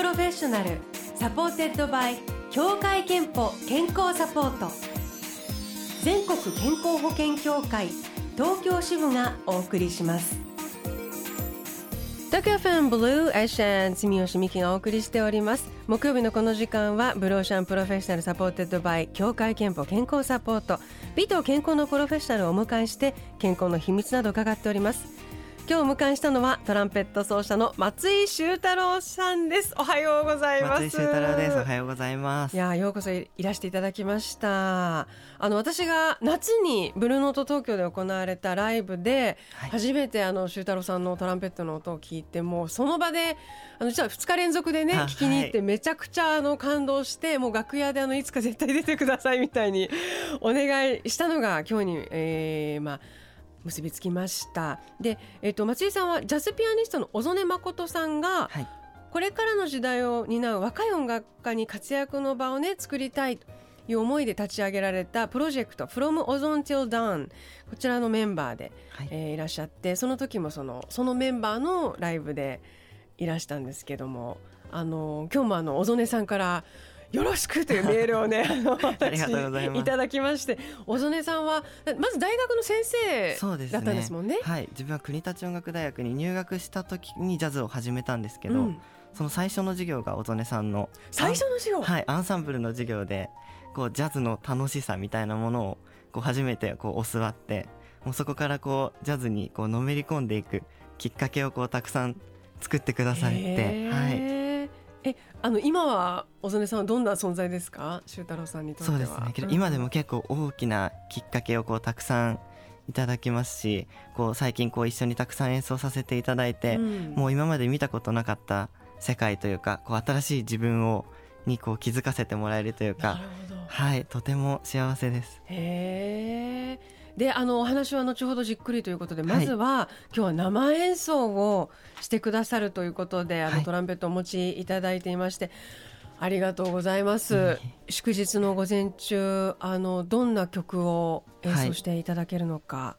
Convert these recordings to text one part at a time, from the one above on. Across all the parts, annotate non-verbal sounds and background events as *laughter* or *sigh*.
Professional supported by 協会けんぽ健康サポート。全国健康保険協会東京支部がお送りします。東京 FM Blue Ocean 住吉美紀がお送りしております。木曜日のこの時間は Blue Ocean Professional supported by 協会けんぽ健康サポート。美と健康のプロフェッショナルをお迎えして健康の秘密など伺っております。今日お迎えしたのはトランペット奏者の松井修太郎さんです。おはようございます。松井修太郎です。おはようございます。いやようこそいらしていただきました。あの私が夏にブルーノート東京で行われたライブで、はい、初めてあの修太郎さんのトランペットの音を聞いてもうその場であの実は2日連続でね聞きに行ってめちゃくちゃあの感動してもう楽屋であのいつか絶対出てくださいみたいにお願いしたのが今日に、えー、まあ結びつきました。で、えーと、松井さんはジャズピアニストの小曽根誠さんが、はい、これからの時代を担う若い音楽家に活躍の場をね作りたいという思いで立ち上げられたプロジェクト From Ozone Till Dawn こちらのメンバーで、はい。えー、いらっしゃってその時もそのそのメンバーのライブでいらしたんですけどもあの今日もあの小曽根さんからよろしくというメールをね *laughs* あの私いただきまして。小曽根さんはまず大学の先生だったんですもんね、ね、はい。自分は国立音楽大学に入学した時にジャズを始めたんですけど、うん、その最初の授業が小曽根さんの最初の授業？はいアンサンブルの授業でこうジャズの楽しさみたいなものをこう初めてこう教わってもうそこからこうジャズにこうのめり込んでいくきっかけをこうたくさん作ってくださってはいえあの今は小曽根さんはどんな存在ですか？修太郎さんにとっては。そうですね。今でも結構大きなきっかけをこうたくさんいただきますしこう最近こう一緒にたくさん演奏させていただいて、うん、もう今まで見たことなかった世界というかこう新しい自分をにこう気づかせてもらえるというかはいとても幸せです。へーであのお話は後ほどじっくりということでまずは、はい、今日は生演奏をしてくださるということであの、トランペットをお持ちいただいていましてありがとうございます、祝日の午前中あのどんな曲を演奏していただけるのか、は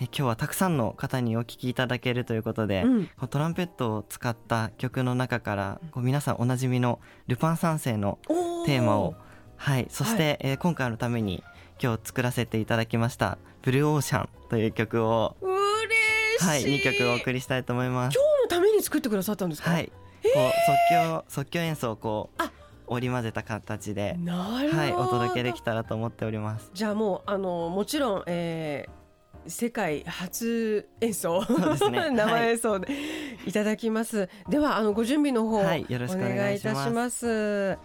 い、え今日はたくさんの方にお聴きいただけるということで、うん、トランペットを使った曲の中からこう皆さんおなじみの「ルパン三世」のテーマをはい。そして、はい、えー、今回のために今日作らせていただきました「ブルーオーシャン」という曲を嬉しい、はい、2曲お送りしたいと思います。今日のために作ってくださったんですか？はい。こう即興即興演奏をこう織り交ぜた形ではい、お届けできたらと思っております。じゃあもうあのもちろん、えー、世界初演奏、ね、*laughs* 生演奏でいただきます、はい、ではあのご準備の方、はい、よろしくお願いいたします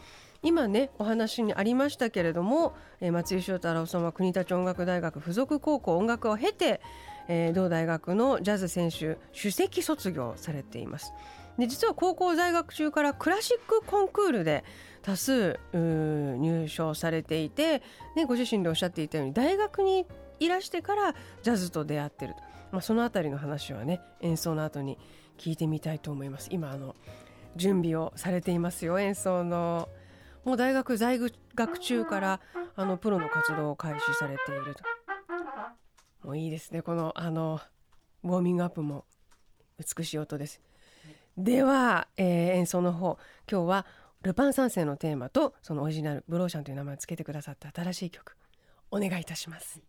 今ねお話にありましたけれども、えー、松井翔太郎さんは国立音楽大学附属高校音楽を経て、えー、同大学のジャズ選手首席卒業されています。で実は高校在学中からクラシックコンクールで多数入賞されていて、ね、ご自身でおっしゃっていたように大学にいらしてからジャズと出会ってると、まあ、そのあたりの話はね演奏の後に聞いてみたいと思います。今あの準備をされていますよ演奏の。もう大学在学中からあのプロの活動を開始されていると。もういいですねこのあのウォーミングアップも。美しい音です。では、えー、演奏の方。今日はルパン三世のテーマとそのオリジナルブローシャンという名前を付けてくださった新しい曲。お願いいたします。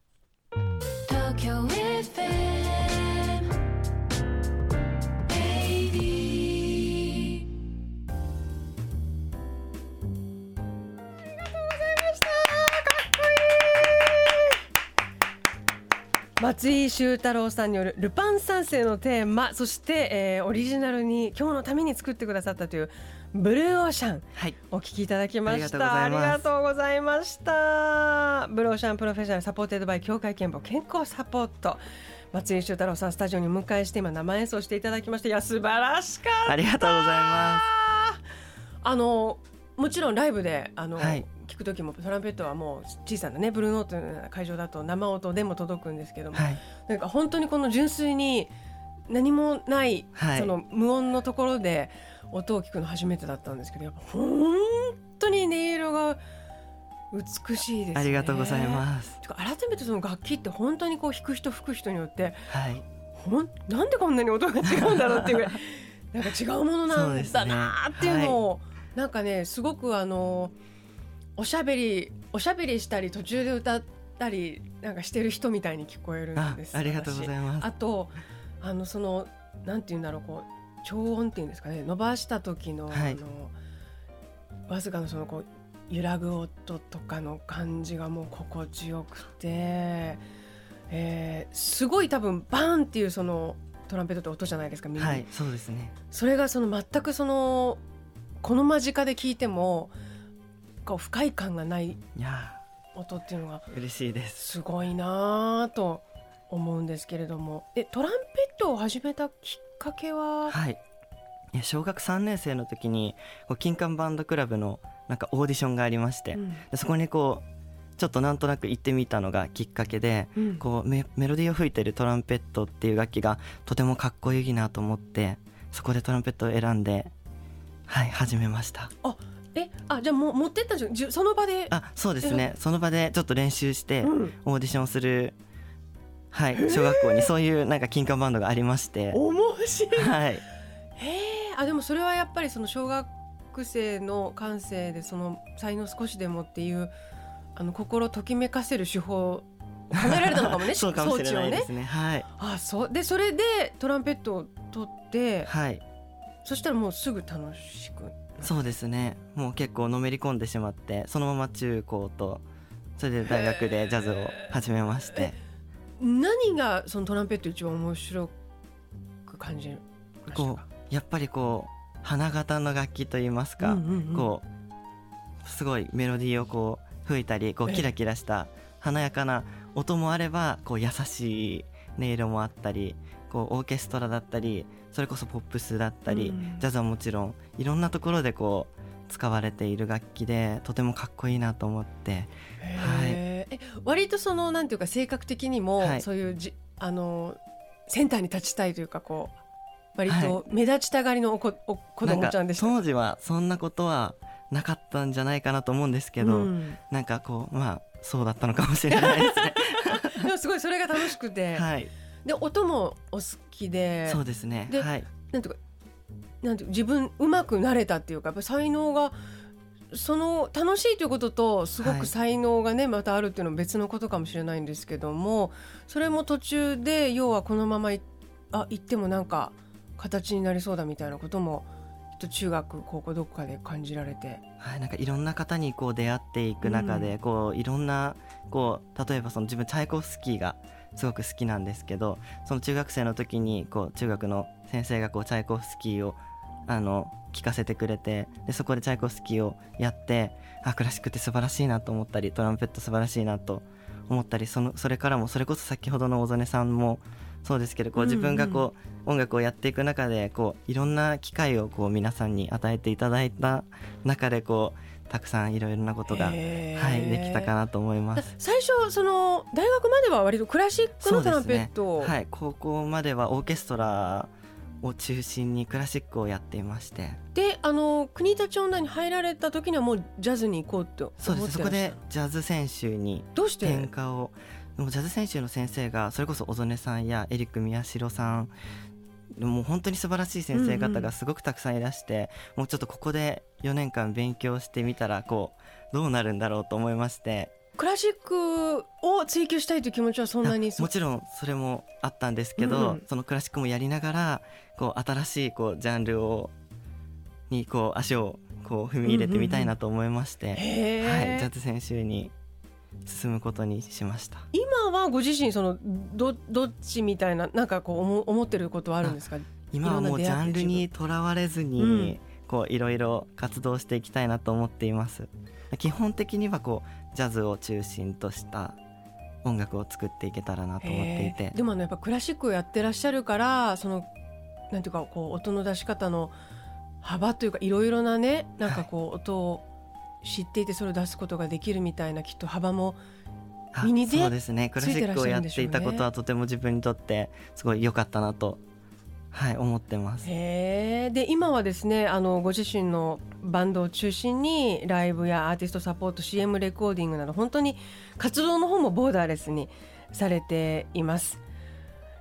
松井秀太郎さんによる「ルパン三世」のテーマそして、えー、オリジナルに今日のために作ってくださったという「Blue Ocean」はい、お聞きいただきました。ありがとうございました。 Blue Ocean Professional supported by 協会けんぽ健康サポート。松井秀太郎さんスタジオにお迎えして今生演奏していただきましていや素晴らしかった。ありがとうございます。あのもちろんライブであの、はい、聞く時もトランペットはもう小さなねブルーノートの会場だと生音でも届くんですけども、はい、なんか本当にこの純粋に何もない、はい、その無音のところで音を聞くの初めてだったんですけどやっぱ本当に音色が美しいです、ね、ありがとうございます。改めてその楽器って本当にこう弾く人吹く人によって、はい、ほんなんでこんなに音が違うんだろうっていうぐらい *laughs* なんか違うものなんだなっていうのを、ね。はい、なんかねすごくあのおしゃべりおしゃべりしたり途中で歌ったりなんかしてる人みたいに聞こえるんです。ありがとうございます。あとあのそのなんて言うんだろうこう超音っていうんですかね。伸ばした時の、はい、あのわずかのそのこう揺らぐ音とかの感じがもう心地よくて、えー、すごい多分バーンっていうそのトランペットって音じゃないですか耳。はいそうですね。それがその全くそのこの間近で聞いてもこう不快感がない音っていうのが嬉しいです。すごいなと思うんですけれども。えトランペットを始めたきっかけは？はい。小学3年生の時に金管バンドクラブのなんかオーディションがありまして、うん、そこにこうちょっとなんとなく行ってみたのがきっかけで、うん、こうメロディーを吹いてるトランペットっていう楽器がとてもかっこいいなと思ってそこでトランペットを選んではい始めました。あえあじゃあもう持ってったん。じゃその場で。あそうですね。その場でちょっと練習してオーディションする、はい小学校にそういうなんか金管バンドがありまして。面白い。はい。へえあでもそれはやっぱりその小学生の感性でその才能少しでもっていうあの心ときめかせる手法考えられたのかもね。*laughs* そうかもしれないですね、はい、あそう。でそれでトランペットを取って、はい、そしたらもうすぐ楽しくそうですね。もう結構のめり込んでしまってそのまま中高とそれで大学でジャズを始めまして。何がそのトランペット一番面白く感じるこうやっぱりこう花形の楽器といいますか、うんうんうん、こうすごいメロディーをこう吹いたりこうキラキラした華やかな音もあればこう優しい音色もあったりこうオーケストラだったりそれこそポップスだったり、ジャズはもちろんいろんなところでこう使われている楽器でとてもかっこいいなと思って、はい、え割とそのなんていうか性格的にも、はい、そういうじあのセンターに立ちたいというかこう割と目立ちたがりのおこお子供ちゃんでした。当時はそんなことはなかったんじゃないかなと思うんですけど、うん、なんかこうまあそうだったのかもしれないですね。*laughs* でもすごいそれが楽しくて、はい、で音もお好きで。そうですね。で、はい、なんていうかなんていう自分うまくなれたっていうかやっぱ才能がその楽しいということとすごく才能がね、はい、またあるっていうのは別のことかもしれないんですけどもそれも途中で要はこのままいあ行ってもなんか形になりそうだみたいなこともと中学高校どこかで感じられて、はい、なんかいろんな方にこう出会っていく中で、うん、こういろんなこう例えばその自分チャイコフスキーがすごく好きなんですけどその中学生の時にこう中学の先生がこうチャイコフスキーをあの聞かせてくれてでそこでチャイコフスキーをやってあクラシックって素晴らしいなと思ったりトランペット素晴らしいなと思ったりそのそれからもそれこそ先ほどの小曽根さんもそうですけどこう自分がこう、音楽をやっていく中でこういろんな機会をこう皆さんに与えていただいた中でこうたくさんいろいろなことが、はい、できたかなと思います。最初その大学までは割とクラシックのトランペット、ね、はい、高校まではオーケストラを中心にクラシックをやっていまして。であの国立音大に入られた時にはもうジャズに行こうとそうです。そこでジャズ選手に転化を。でもジャズ選手の先生がそれこそ小曽根さんやエリック宮代さんもう本当に素晴らしい先生方がすごくたくさんいらして、うんうん、もうちょっとここで4年間勉強してみたらこうどうなるんだろうと思いまして。クラシックを追求したいという気持ちはそんなにもちろんそれもあったんですけど、うん、そのクラシックもやりながらこう新しいこうジャンルをにこう足をこう踏み入れてみたいなと思いまして、うんうんうん、はい、ジャズ選手に進むことにしました。今はご自身そのどどっちみたいななんかこう思思ってることはあるんですか？今はもうジャンルにとらわれずに、うん、こういろいろ活動していきたいなと思っています。基本的にはこうジャズを中心とした音楽を作っていけたらなと思っていて。でもあのやっぱクラシックをやってらっしゃるからそのなんていうかこう音の出し方の幅というかいろいろなねなんかこう音を知っていてそれを出すことができるみたいなきっと幅も身にそうですね。クラシックをやっていたことはとても自分にとってすごい良かったなとはい思ってます。へで今はですねあのご自身のバンドを中心にライブやアーティストサポート CM レコーディングなど本当に活動の方もボーダーレスにされています。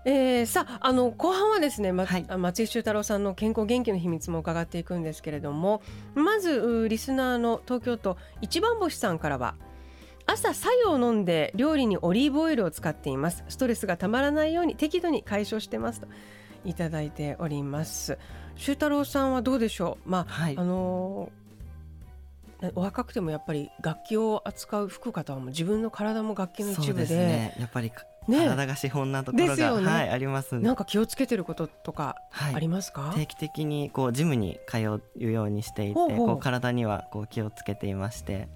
えー、さああの後半はですね、まはい、松井修太郎さんの健康元気の秘密も伺っていくんですけれどもまずリスナーの東京都一番星さんからは朝白湯を飲んで料理にオリーブオイルを使っています。ストレスがたまらないように適度に解消してますといただいております。修太郎さんはどうでしょう？まあ、はい、あのお若くてもやっぱり楽器を扱う吹く方はもう自分の体も楽器の一部で、ね、やっぱりね、体が資本なところが、ね、はい、あります、なんか気をつけてることとかありますか、はい、定期的にこうジムに通うようにしていてこう体にはこう気をつけていまして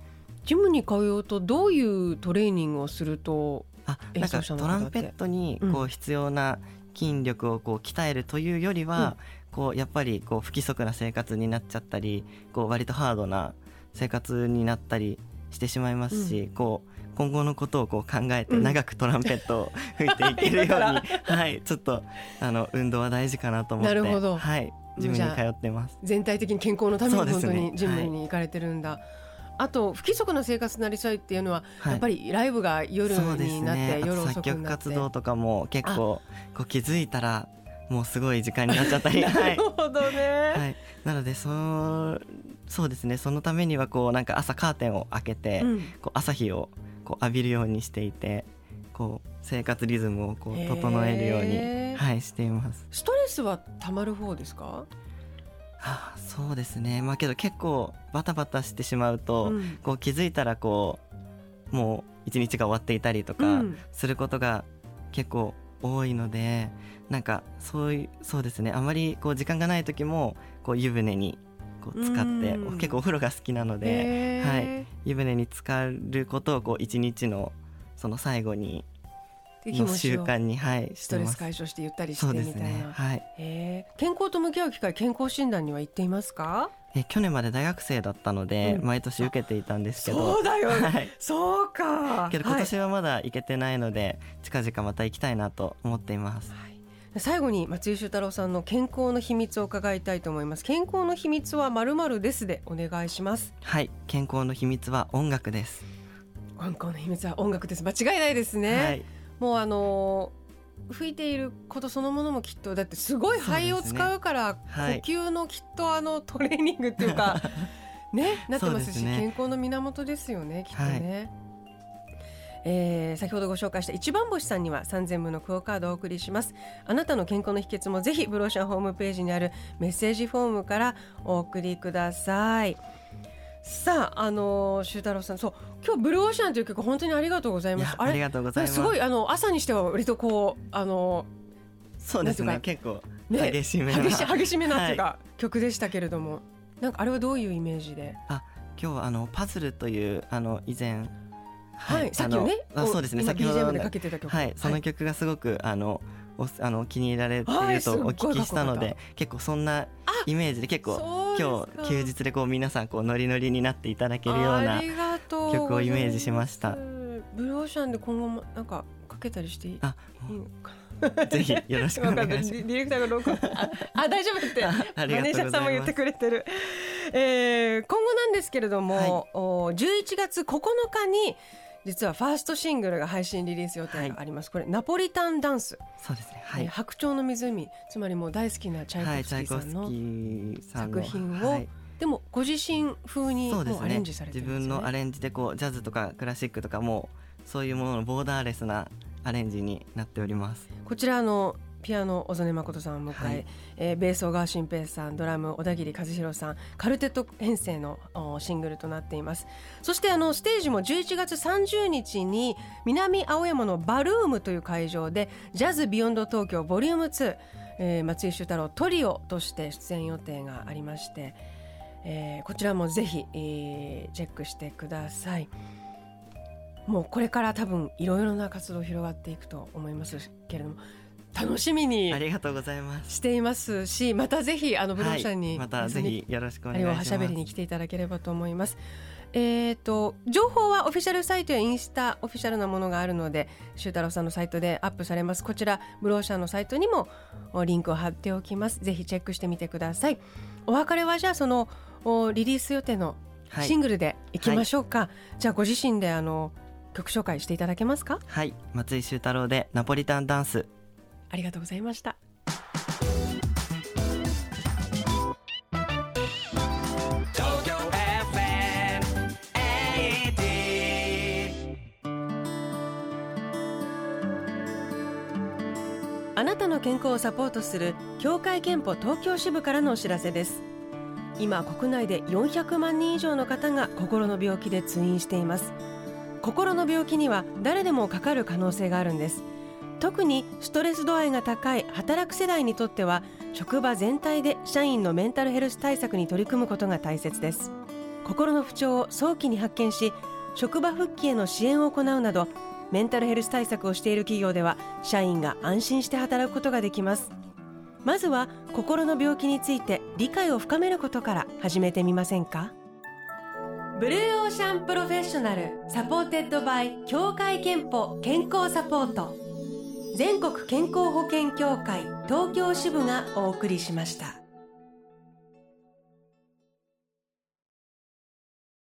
ジムに通うとどういうトレーニングをするとあなんかトランペットにこう必要な筋力をこう鍛えるというよりは、うん、こうやっぱりこう不規則な生活になっちゃったりこう割とハードな生活になったりしてしまいますし、うん、こう今後のことをこう考えて長くトランペットを吹いていけるように、うん、はいちょっとあの運動は大事かなと思ってなるほど。はいジムに通ってます。全体的に健康のために本当にジムに行かれてるんだ、はい、あと不規則な生活になりそうっていうのは、はい、やっぱりライブが夜になって、ね、夜遅くになって。作曲活動とかも結構こう気づいたらもうすごい時間になっちゃったり。*laughs* なるほどね、はい、なのでそそうですね。そのためにはこうなんか朝カーテンを開けて、うん、こう朝日をこう浴びるようにしていてこう生活リズムをこう整えるように、はい、しています。ストレスはたまる方ですか？はあ、そうですね。まあけど結構バタバタしてしまうと、うん、こう気づいたらこうもう一日が終わっていたりとかすることが結構多いので、うん、なんかそういうそうですね。あまりこう時間がない時もこう湯船にこう使って結構お風呂が好きなので、はい、湯船に浸かることをこう一日のその最後にの習慣に、はい、ストレス解消してゆったりしてみたいな、ね。はい、健康と向き合う機会健康診断には行っていますか？え去年まで大学生だったので、うん、毎年受けていたんですけど。そうだよ、ね、はい、そうか。けど今年はまだ行けてないので、はい、近々また行きたいなと思っています、はい。最後に松井修太郎さんの健康の秘密を伺いたいと思います。健康の秘密はまるまるですでお願いします。はい。健康の秘密は音楽です。音楽の秘密は音楽です。間違いないですね、はい、もうあの吹いていることそのものもきっとだってすごい肺を使うから、呼吸のきっとあのトレーニングっていうか *laughs* ねなってますし、ね、健康の源ですよねきっとね。はいえー、先ほどご紹介した一番星さんには3000分のクオカードをお送りします。あなたの健康の秘訣もぜひブローシャンホームページにあるメッセージフォームからお送りくださいさあ、あの修太郎さん、そう、今日ブルーオーシャンという曲、本当にありがとうございます。ありがとうございます。すごい、あの朝にしては、割とこう、あの。そうですね、結構。激しめな、ね、激し激しめな *laughs* っていうか、はい、曲でしたけれども。なんか、あれはどういうイメージで？あ、今日は、あの、パズルという、あの、以前。はい、さっきねあそうですね先ほどでかけてた曲はいその曲がすごくあのおあの気に入られているとお聞きしたので結構そんなイメージで結構今日休日でこう皆さんこうノリノリになっていただけるような曲をイメージしました。ブルーオーシャンで今後もなんかかけたりしていい？のかぜひよろしくお願いします。ディレクターが録音あ大丈夫って。*laughs* マネージャーさんも言ってくれてる。えー、今後なんですけれども、はい、お11月9日に実はファーストシングルが配信リリース予定があります、はい、これナポリタンダンス。そうですね、はい、白鳥の湖。つまりもう大好きなチャイコフスキーさんの作品を、はい、でもご自身風にもうアレンジされてるんです、ね、自分のアレンジでこうジャズとかクラシックとかもそういうもののボーダーレスなアレンジになっております。こちらのピアノ小曽根誠さんを迎え、はい、えー、ベース小川新平さんドラム小田切和弘さんカルテット編成のシングルとなっていますそしてあのステージも11月30日に南青山のバルームという会場でジャズビヨンド東京ボリューム2、えー、松井修太郎トリオとして出演予定がありまして、えー、こちらもぜひ、えー、チェックしてください。もうこれから多分いろいろな活動広がっていくと思いますけれども楽しみにありがとうございます。していますしまたぜひあのブローシャンに、はい、またぜひよろしくお願いします。はしゃべりに来ていただければと思います。えーと、情報はオフィシャルサイトやインスタオフィシャルなものがあるので修太郎さんのサイトでアップされます。こちらブローシャンのサイトにもリンクを貼っておきます。ぜひチェックしてみてください。お別れはじゃあそのリリース予定のシングルでいきましょうか、はい、じゃあご自身であの曲紹介していただけますか？はい。松井修太郎でナポリタンダンスありがとうございました。あなたの健康をサポートする協会憲法東京支部からのお知らせです。今国内で400万人以上の方が心の病気で通院しています。心の病気には誰でもかかる可能性があるんです。特にストレス度合いが高い働く世代にとっては職場全体で社員のメンタルヘルス対策に取り組むことが大切です。心の不調を早期に発見し職場復帰への支援を行うなどメンタルヘルス対策をしている企業では社員が安心して働くことができます。まずは心の病気について理解を深めることから始めてみませんか？ Blue Ocean Professional supported by 協会けんぽ健康サポート。全国健康保険協会東京支部がお送りしました。